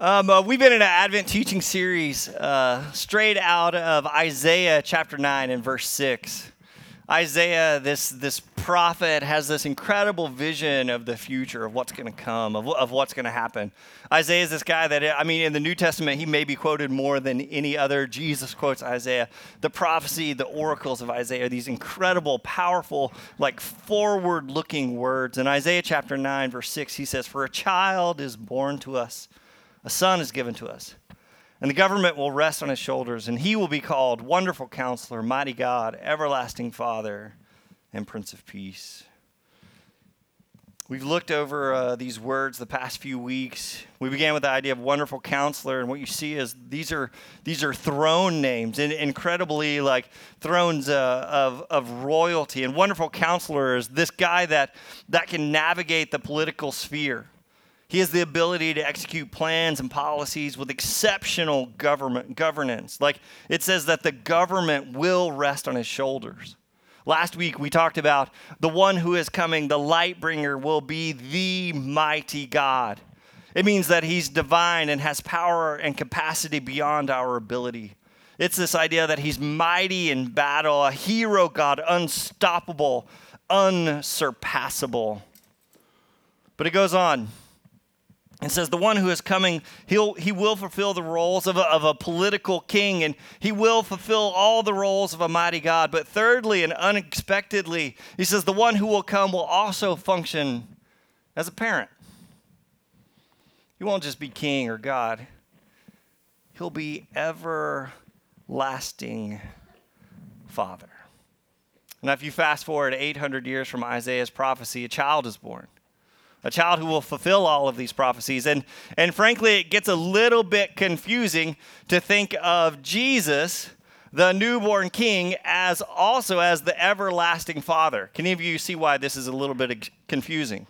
Um, uh, we've been in an Advent teaching series uh, straight out of Isaiah chapter 9 and verse 6. Isaiah, this, this prophet, has this incredible vision of the future, of what's going to come, of, of what's going to happen. Isaiah is this guy that, I mean, in the New Testament, he may be quoted more than any other. Jesus quotes Isaiah. The prophecy, the oracles of Isaiah, these incredible, powerful, like forward looking words. In Isaiah chapter 9, verse 6, he says, For a child is born to us a son is given to us, and the government will rest on his shoulders, and he will be called Wonderful Counselor, Mighty God, Everlasting Father, and Prince of Peace. We've looked over uh, these words the past few weeks. We began with the idea of wonderful counselor, and what you see is these are these are throne names, and incredibly like thrones uh, of of royalty. And wonderful counselor is this guy that that can navigate the political sphere. He has the ability to execute plans and policies with exceptional government governance. Like it says that the government will rest on his shoulders. Last week we talked about the one who is coming, the light bringer will be the mighty God. It means that he's divine and has power and capacity beyond our ability. It's this idea that he's mighty in battle, a hero God, unstoppable, unsurpassable. But it goes on. It says, The one who is coming, he'll, he will fulfill the roles of a, of a political king, and he will fulfill all the roles of a mighty God. But thirdly and unexpectedly, he says, The one who will come will also function as a parent. He won't just be king or God, he'll be everlasting Father. Now, if you fast forward 800 years from Isaiah's prophecy, a child is born a child who will fulfill all of these prophecies. And, and frankly, it gets a little bit confusing to think of Jesus, the newborn king, as also as the everlasting father. Can any of you see why this is a little bit confusing?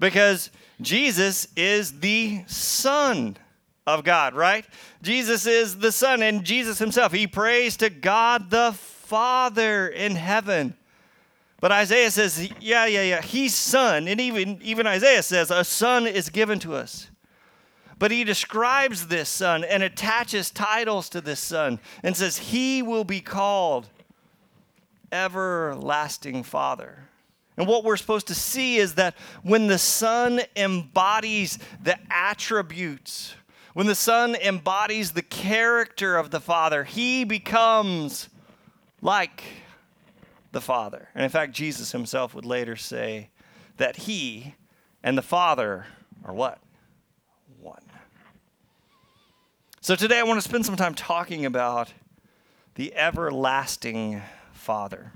Because Jesus is the Son of God, right? Jesus is the Son, and Jesus himself, he prays to God the Father in heaven. But Isaiah says, yeah, yeah, yeah, he's son. And even, even Isaiah says, a son is given to us. But he describes this son and attaches titles to this son and says, he will be called everlasting father. And what we're supposed to see is that when the son embodies the attributes, when the son embodies the character of the father, he becomes like the Father. And in fact, Jesus himself would later say that he and the Father are what? One. So today I want to spend some time talking about the everlasting Father.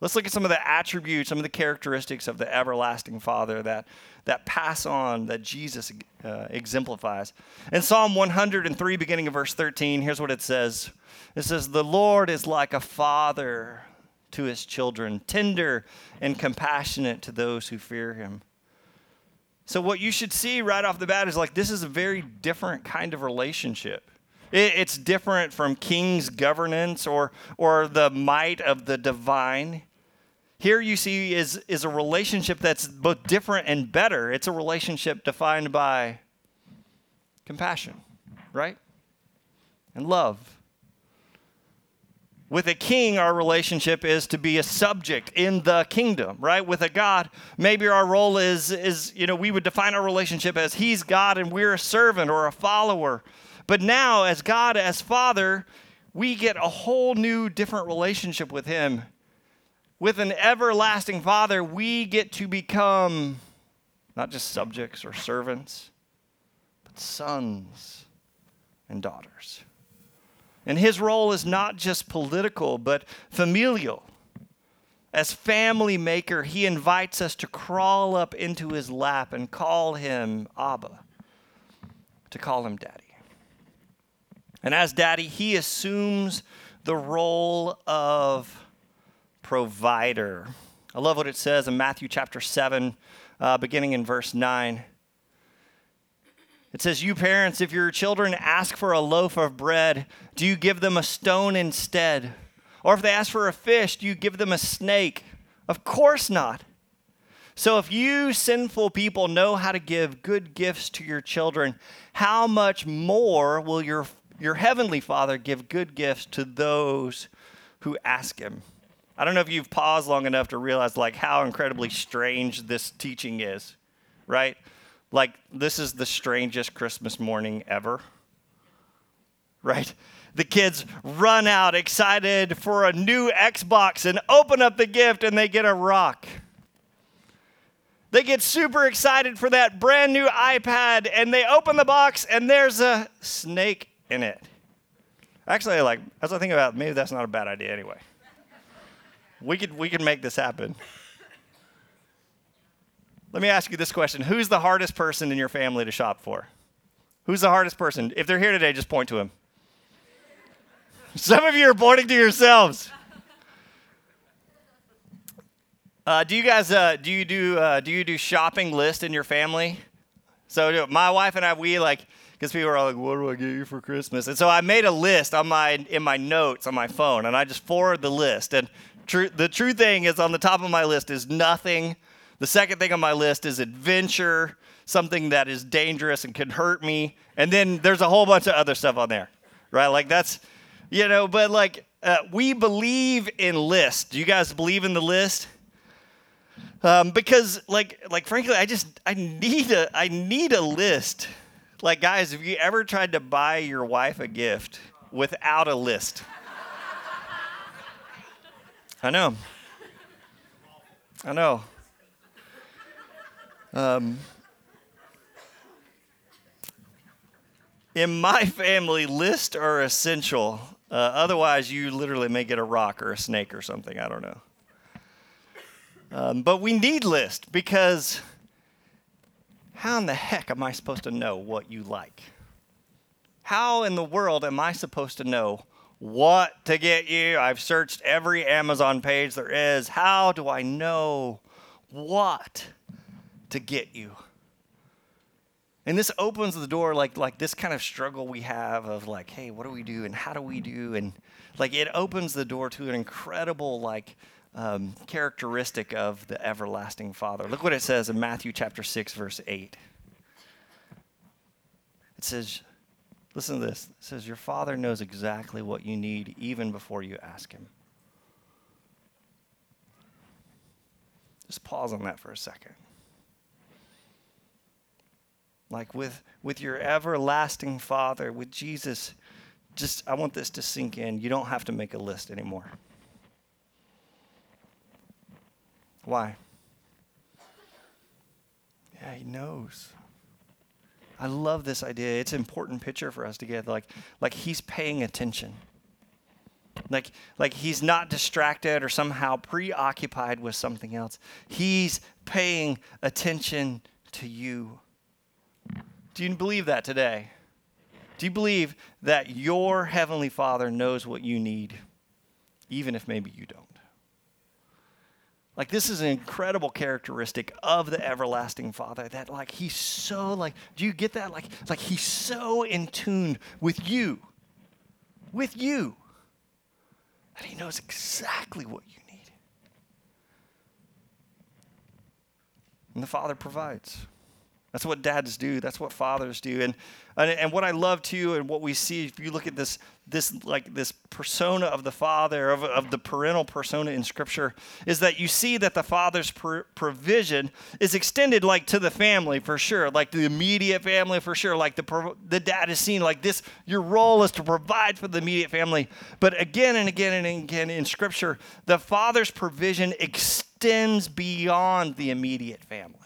Let's look at some of the attributes, some of the characteristics of the everlasting Father that, that pass on, that Jesus uh, exemplifies. In Psalm 103, beginning of verse 13, here's what it says It says, The Lord is like a father to his children, tender and compassionate to those who fear him. So, what you should see right off the bat is like this is a very different kind of relationship. It's different from king's governance or, or the might of the divine. Here you see is, is a relationship that's both different and better. It's a relationship defined by compassion, right? And love with a king, our relationship is to be a subject in the kingdom, right? With a God, maybe our role is, is, you know, we would define our relationship as He's God and we're a servant or a follower. But now, as God, as Father, we get a whole new, different relationship with Him. With an everlasting Father, we get to become not just subjects or servants, but sons and daughters. And his role is not just political, but familial. As family maker, he invites us to crawl up into his lap and call him Abba, to call him daddy. And as daddy, he assumes the role of provider. I love what it says in Matthew chapter 7, uh, beginning in verse 9. It says, You parents, if your children ask for a loaf of bread, do you give them a stone instead? Or if they ask for a fish, do you give them a snake? Of course not. So if you sinful people know how to give good gifts to your children, how much more will your your heavenly Father give good gifts to those who ask him? I don't know if you've paused long enough to realize like how incredibly strange this teaching is, right? Like this is the strangest Christmas morning ever. Right? The kids run out excited for a new Xbox and open up the gift and they get a rock. They get super excited for that brand new iPad and they open the box and there's a snake in it. Actually, like as I think about it, maybe that's not a bad idea anyway. We could we could make this happen. Let me ask you this question. Who's the hardest person in your family to shop for? Who's the hardest person? If they're here today, just point to him. Some of you are pointing to yourselves. Uh, do you guys uh, do you do uh, do you do shopping list in your family? So my wife and I we like because people are like, "What do I get you for Christmas?" And so I made a list on my in my notes on my phone, and I just forward the list. And true, the true thing is on the top of my list is nothing. The second thing on my list is adventure, something that is dangerous and could hurt me, and then there's a whole bunch of other stuff on there, right? Like that's, you know, but like uh, we believe in lists. Do you guys believe in the list? Um, because like like frankly, I just I need a I need a list like, guys, have you ever tried to buy your wife a gift without a list? I know. I know. Um, in my family, lists are essential. Uh, otherwise, you literally may get a rock or a snake or something. I don't know. Um, but we need lists because how in the heck am I supposed to know what you like? How in the world am I supposed to know what to get you? I've searched every Amazon page there is. How do I know what to get you? And this opens the door like like this kind of struggle we have of like, hey, what do we do and how do we do? And like it opens the door to an incredible like um, characteristic of the everlasting Father. Look what it says in Matthew chapter 6, verse 8. It says, listen to this. It says, Your Father knows exactly what you need even before you ask Him. Just pause on that for a second. Like with, with your everlasting Father, with Jesus, just I want this to sink in. You don't have to make a list anymore. Why? Yeah, he knows. I love this idea. It's an important picture for us to get. Like, like he's paying attention. Like, like he's not distracted or somehow preoccupied with something else. He's paying attention to you. Do you believe that today? Do you believe that your heavenly Father knows what you need, even if maybe you don't? Like this is an incredible characteristic of the everlasting Father that like he's so like do you get that like like he's so in tune with you with you that he knows exactly what you need. And the Father provides. That's what dads do. That's what fathers do. And, and, and what I love too, and what we see, if you look at this, this like this persona of the father, of, of the parental persona in Scripture, is that you see that the father's pr- provision is extended like to the family for sure, like the immediate family for sure. Like the the dad is seen like this. Your role is to provide for the immediate family. But again and again and again in Scripture, the father's provision extends beyond the immediate family.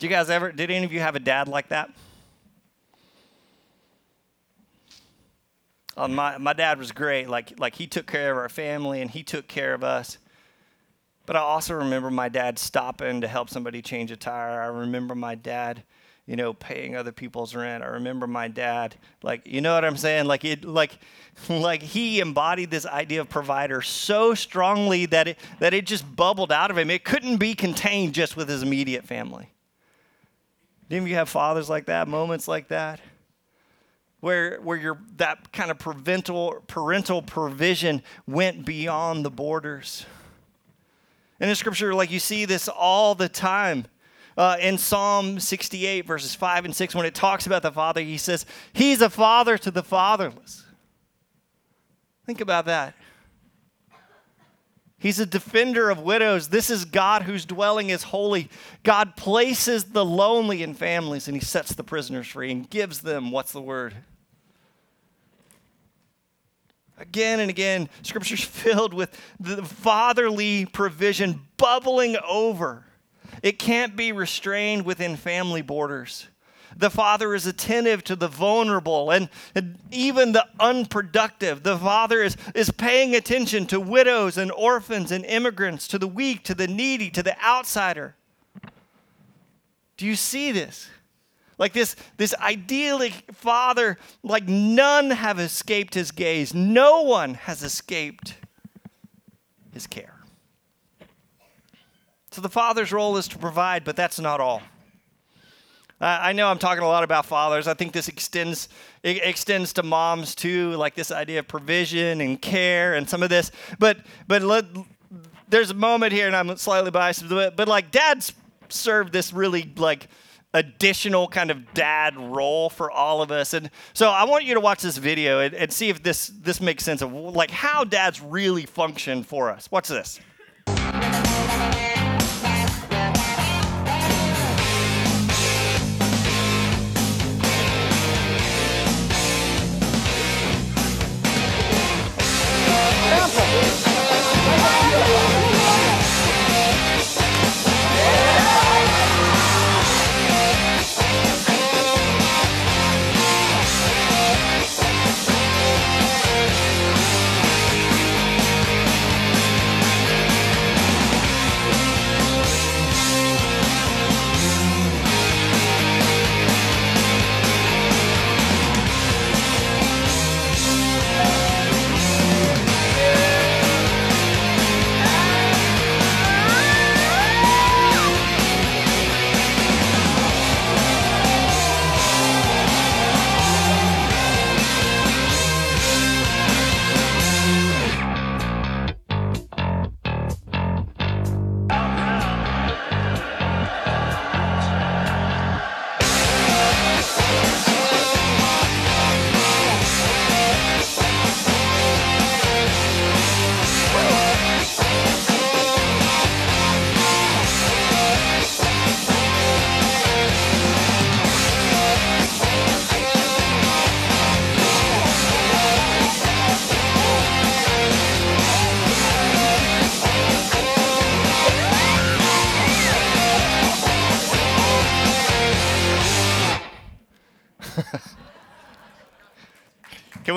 Did you guys ever, did any of you have a dad like that? Uh, my, my dad was great. Like, like he took care of our family and he took care of us. But I also remember my dad stopping to help somebody change a tire. I remember my dad, you know, paying other people's rent. I remember my dad, like, you know what I'm saying? Like it, like, like he embodied this idea of provider so strongly that it that it just bubbled out of him. It couldn't be contained just with his immediate family. Any of you have fathers like that, moments like that? Where, where your, that kind of parental, parental provision went beyond the borders. And in scripture, like you see this all the time. Uh, in Psalm 68, verses 5 and 6, when it talks about the Father, he says, He's a father to the fatherless. Think about that. He's a defender of widows. This is God whose dwelling is holy. God places the lonely in families and he sets the prisoners free and gives them what's the word? Again and again, scripture's filled with the fatherly provision bubbling over. It can't be restrained within family borders. The Father is attentive to the vulnerable and, and, even the unproductive. The Father is, is paying attention to widows and orphans and immigrants, to the weak, to the needy, to the outsider. Do you see this? Like this, this idyllic father, like none have escaped his gaze. No one has escaped his care. So the father's role is to provide, but that's not all. I know I'm talking a lot about fathers. I think this extends it extends to moms too, like this idea of provision and care and some of this. But but let, there's a moment here, and I'm slightly biased, but, but like dads serve this really like additional kind of dad role for all of us. And so I want you to watch this video and, and see if this this makes sense of like how dads really function for us. Watch this.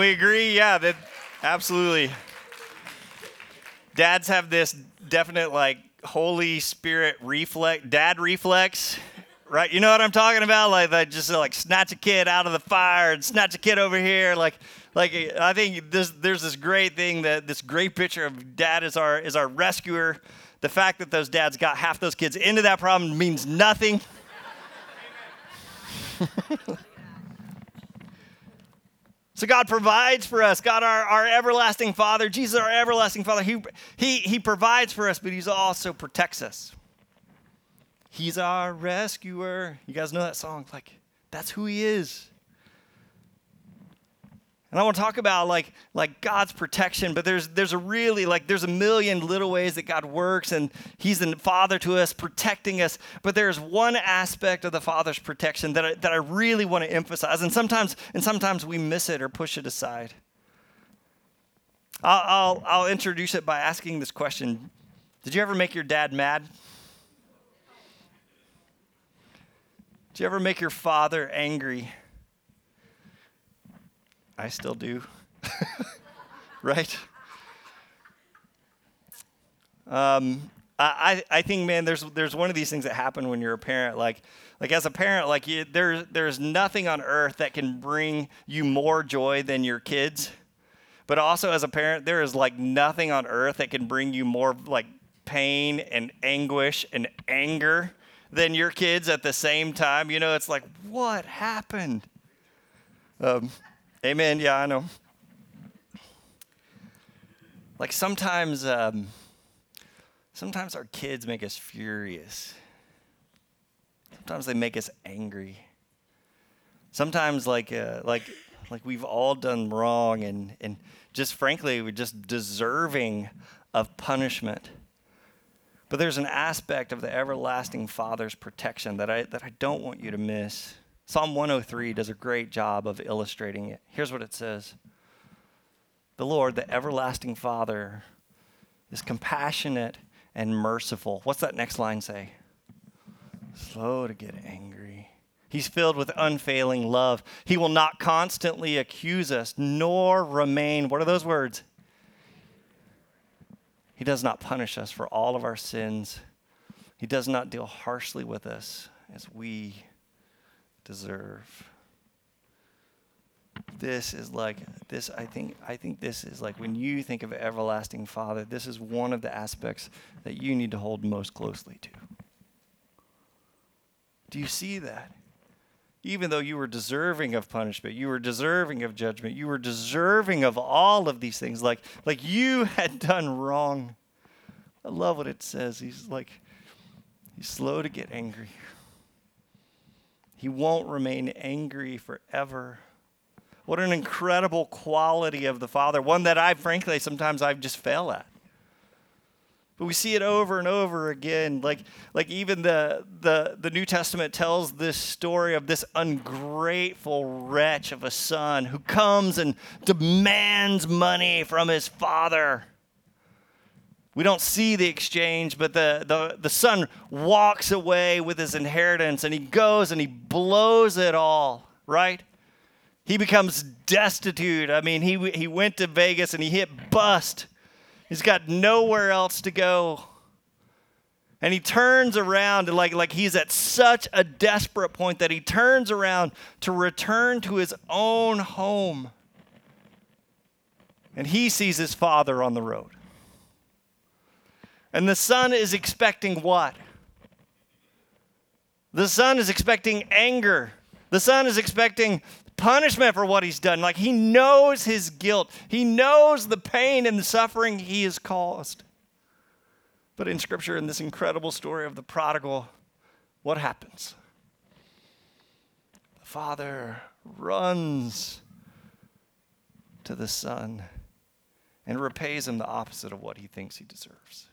We agree? Yeah, that absolutely. Dads have this definite like Holy Spirit reflex, dad reflex, right? You know what I'm talking about? Like, like just like snatch a kid out of the fire and snatch a kid over here. Like, like I think this, there's this great thing that this great picture of dad is our is our rescuer. The fact that those dads got half those kids into that problem means nothing. So God provides for us. God, our, our everlasting Father, Jesus, our everlasting Father, he, he, he provides for us, but He also protects us. He's our rescuer. You guys know that song? Like, that's who He is. And I want to talk about like, like God's protection, but there's, there's a really, like, there's a million little ways that God works and He's the Father to us, protecting us. But there's one aspect of the Father's protection that I, that I really want to emphasize. And sometimes, and sometimes we miss it or push it aside. I'll, I'll, I'll introduce it by asking this question Did you ever make your dad mad? Did you ever make your father angry? I still do. right? Um, I, I think, man, there's there's one of these things that happen when you're a parent. Like, like as a parent, like you, there there's nothing on earth that can bring you more joy than your kids. But also as a parent, there is like nothing on earth that can bring you more like pain and anguish and anger than your kids at the same time. You know, it's like, what happened? Um, Amen. Yeah, I know. Like sometimes, um, Sometimes our kids make us furious. Sometimes they make us angry. Sometimes, like, uh, like, like we've all done wrong, and, and just frankly, we're just deserving of punishment. But there's an aspect of the everlasting Father's protection that I, that I don't want you to miss. Psalm 103 does a great job of illustrating it. Here's what it says The Lord, the everlasting Father, is compassionate and merciful. What's that next line say? Slow to get angry. He's filled with unfailing love. He will not constantly accuse us, nor remain, what are those words? He does not punish us for all of our sins. He does not deal harshly with us as we deserve. This is like this I think I think this is like when you think of everlasting father this is one of the aspects that you need to hold most closely to. Do you see that? Even though you were deserving of punishment, you were deserving of judgment, you were deserving of all of these things, like, like you had done wrong. I love what it says. He's like, he's slow to get angry. He won't remain angry forever. What an incredible quality of the Father, one that I, frankly, sometimes I just fail at. But we see it over and over again. Like, like even the, the, the New Testament tells this story of this ungrateful wretch of a son who comes and demands money from his father. We don't see the exchange, but the, the, the son walks away with his inheritance and he goes and he blows it all, right? He becomes destitute. I mean, he, he went to Vegas and he hit bust He's got nowhere else to go. And he turns around like, like he's at such a desperate point that he turns around to return to his own home. And he sees his father on the road. And the son is expecting what? The son is expecting anger. The son is expecting punishment for what he's done. Like he knows his guilt, he knows the pain and the suffering he has caused. But in Scripture, in this incredible story of the prodigal, what happens? The father runs to the son and repays him the opposite of what he thinks he deserves.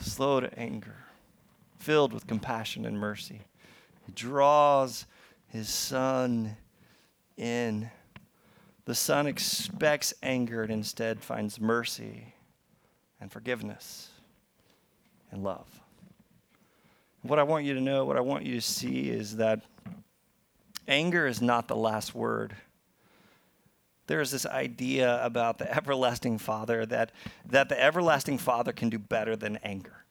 Slow to anger, filled with compassion and mercy. He draws his son in. The son expects anger and instead finds mercy and forgiveness and love. What I want you to know, what I want you to see is that anger is not the last word. There is this idea about the everlasting Father that, that the everlasting Father can do better than anger.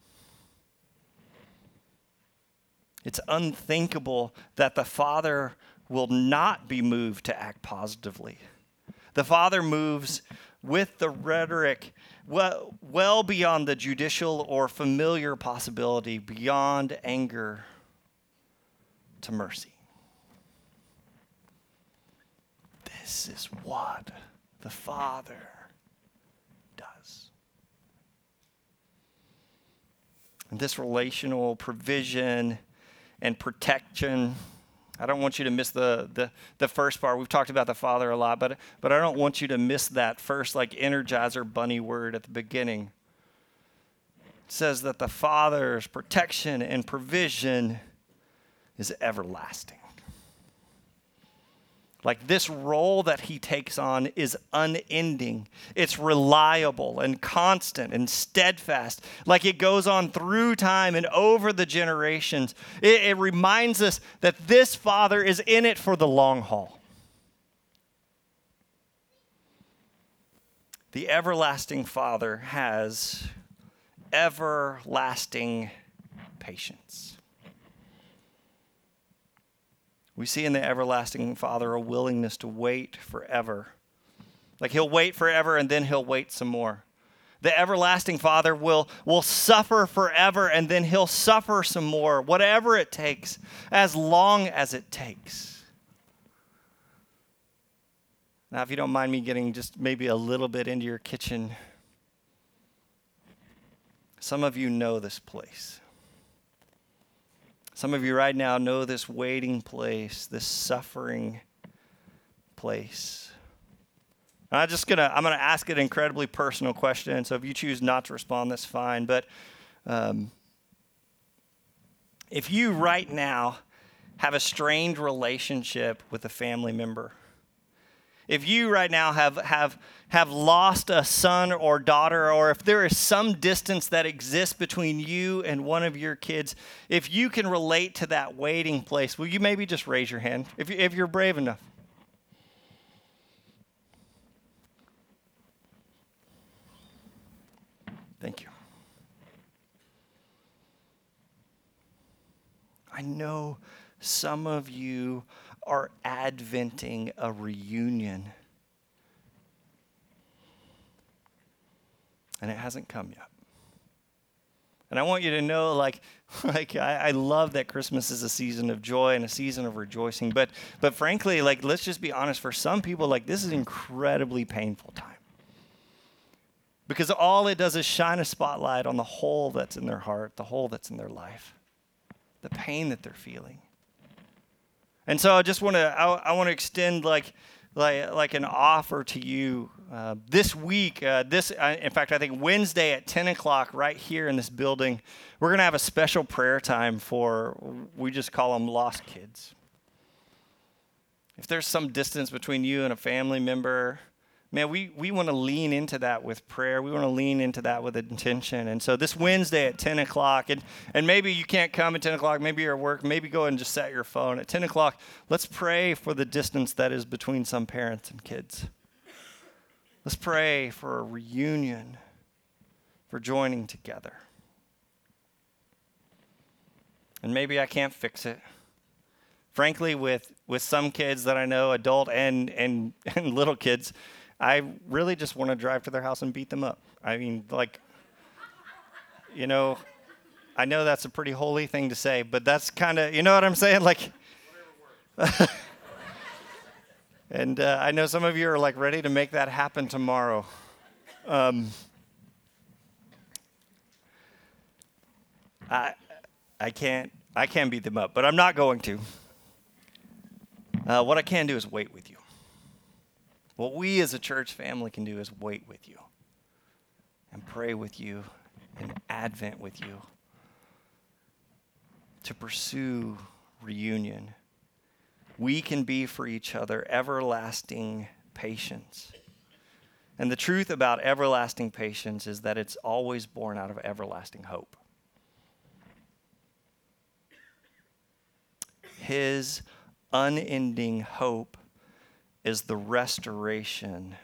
It's unthinkable that the Father will not be moved to act positively. The Father moves with the rhetoric well, well beyond the judicial or familiar possibility, beyond anger to mercy. This is what the Father does. And this relational provision and protection. I don't want you to miss the, the, the first part. We've talked about the Father a lot, but, but I don't want you to miss that first, like, energizer bunny word at the beginning. It says that the Father's protection and provision is everlasting. Like this role that he takes on is unending. It's reliable and constant and steadfast. Like it goes on through time and over the generations. It, it, reminds us that this Father is in it for the long haul. The everlasting Father has everlasting patience. We see in the everlasting Father a willingness to wait forever. Like he'll wait forever and then he'll wait some more. The everlasting Father will, will suffer forever and then he'll suffer some more, whatever it takes, as long as it takes. Now, if you don't mind me getting just maybe a little bit into your kitchen, Some of you know this place. Some of you right now know this waiting place, this suffering place. I'm just gonna I'm gonna ask an incredibly personal question. So if you choose not to respond, that's fine. But um, if you right now have a strained relationship with a family member, if you right now have, have, have lost a son or daughter, or if there is some distance that exists between you and one of your kids, if you can relate to that waiting place, will you maybe just raise your hand if, you, if you're brave enough? Thank you. I know some of you are adventing a reunion. And it hasn't come yet. And I want you to know, like, like I, I, love that Christmas is a season of joy and a season of rejoicing. But, but frankly, like, let's just be honest. For some people, like, this is an incredibly painful time because all it does is shine a spotlight on the hole that's in their heart, the hole that's in their life, the pain that they're feeling. And so I just want to I, I want to extend like like like an offer to you uh, this week. Uh, this uh, in fact I think Wednesday at 10 o'clock right here in this building, we're gonna have a special prayer time for we just call them lost kids. If there's some distance between you and a family member, man, we, we want to lean into that with prayer. We want to lean into that with intention. And so this Wednesday at 10 o'clock, and, and maybe you can't come at 10 o'clock, maybe you're at work, maybe go and just set your phone. At 10 o'clock, let's pray for the distance that is between some parents and kids. Let's pray for a reunion, for joining together. And maybe I can't fix it frankly with with some kids that i know adult and and, and little kids I really just want to drive to their house and beat them up. I mean, like, you know, I know that's a pretty holy thing to say, but that's kind of, you know what I'm saying? Like, and uh, I know some of you are like ready to make that happen tomorrow. Um, I, I can't, I can't beat them up, but I'm not going to. Uh, what I can do is wait with you. What we as a church family can do is wait with you and pray with you and Advent with you to pursue reunion. We can be for each other everlasting patience. And the truth about everlasting patience is that it's always born out of everlasting hope. His unending hope is the restoration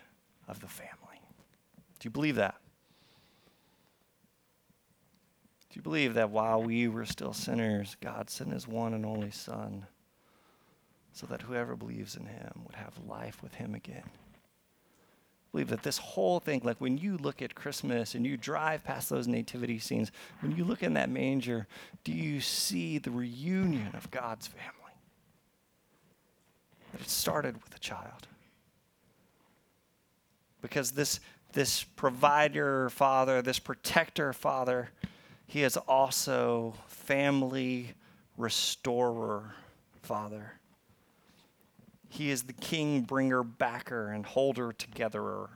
of the family. Do you believe that? Do you believe that while we were still sinners, God sent his one and only Son so that whoever believes in him would have life with him again? believe that this whole thing, like when you look at Christmas and you drive past those nativity scenes, when you look in that manger, do you see the reunion of God's family? It started with a child. Because this, this provider father, this protector father, he is also family restorer father. He is the king bringer backer and holder togetherer.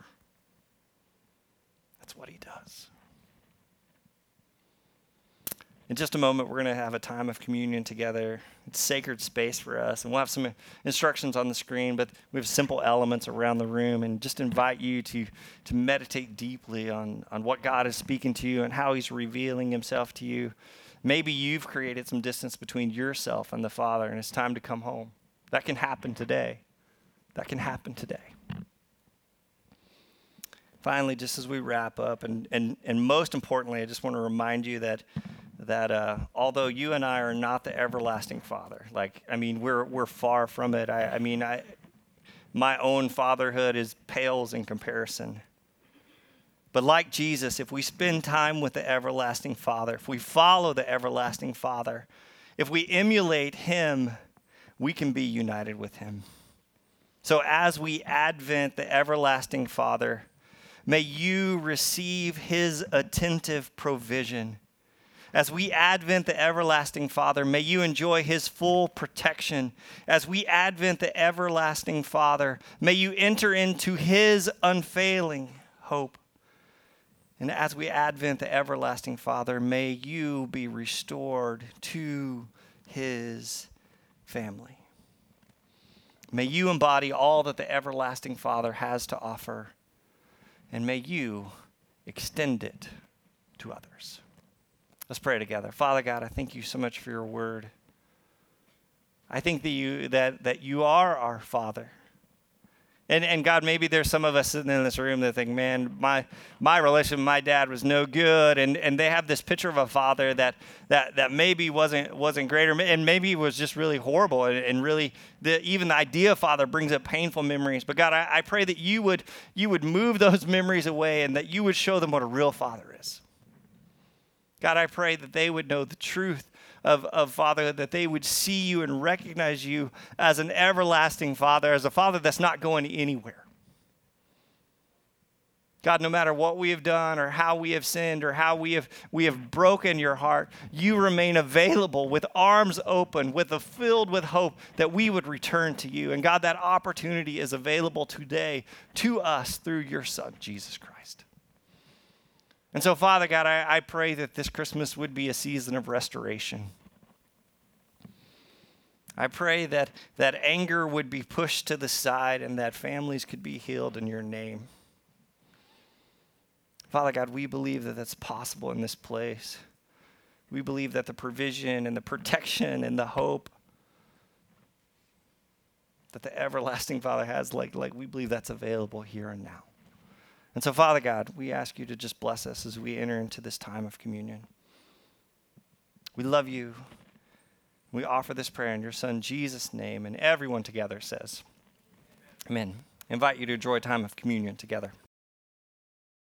That's what he does. In just a moment, we're going to have a time of communion together. It's sacred space for us. And we'll have some instructions on the screen, but we have simple elements around the room and just invite you to, to meditate deeply on, on what God is speaking to you and how He's revealing Himself to you. Maybe you've created some distance between yourself and the Father, and it's time to come home. That can happen today. That can happen today. Finally, just as we wrap up, and, and, and most importantly, I just want to remind you that that uh, although you and I are not the everlasting Father, like I mean, we're we're far from it. I, I mean, I my own fatherhood is pales in comparison. But like Jesus, if we spend time with the everlasting Father, if we follow the everlasting Father, if we emulate Him, we can be united with Him. So as we advent the everlasting Father, may you receive his attentive provision. As we advent the everlasting Father, may you enjoy his full protection. As we advent the everlasting Father, may you enter into his unfailing hope. And as we advent the everlasting Father, may you be restored to his family. May you embody all that the everlasting Father has to offer, and may you extend it to others. Let's pray together. Father God, I thank you so much for your word. I think that you that that you are our Father. And, and God, maybe there's some of us sitting in this room that think, man, my, my relation with my dad was no good. And, and they have this picture of a father that, that, that maybe wasn't, wasn't great, or, and maybe was just really horrible. And, and really, the, even the idea of father brings up painful memories. But God, I, I pray that you would, you would move those memories away and that you would show them what a real father is. God, I pray that they would know the truth of, of Father, that they would see you and recognize you as an everlasting Father, as a Father that's not going anywhere. God, no matter what we have done or how we have sinned or how we have, we have broken your heart, you remain available with arms open, with a filled with hope that we would return to you. And God, that opportunity is available today to us through your Son, Jesus Christ. And so, Father God, I, I pray that this Christmas would be a season of restoration. I pray that, that anger would be pushed to the side and that families could be healed in your name. Father God, we believe that that's possible in this place. We believe that the provision and the protection and the hope that the everlasting Father has, like, like we believe that's available here and now. And so, Father God, we ask you to just bless us as we enter into this time of communion. We love you. We offer this prayer in your Son, Jesus' name, and everyone together says, Amen. I invite you to enjoy a time of communion together.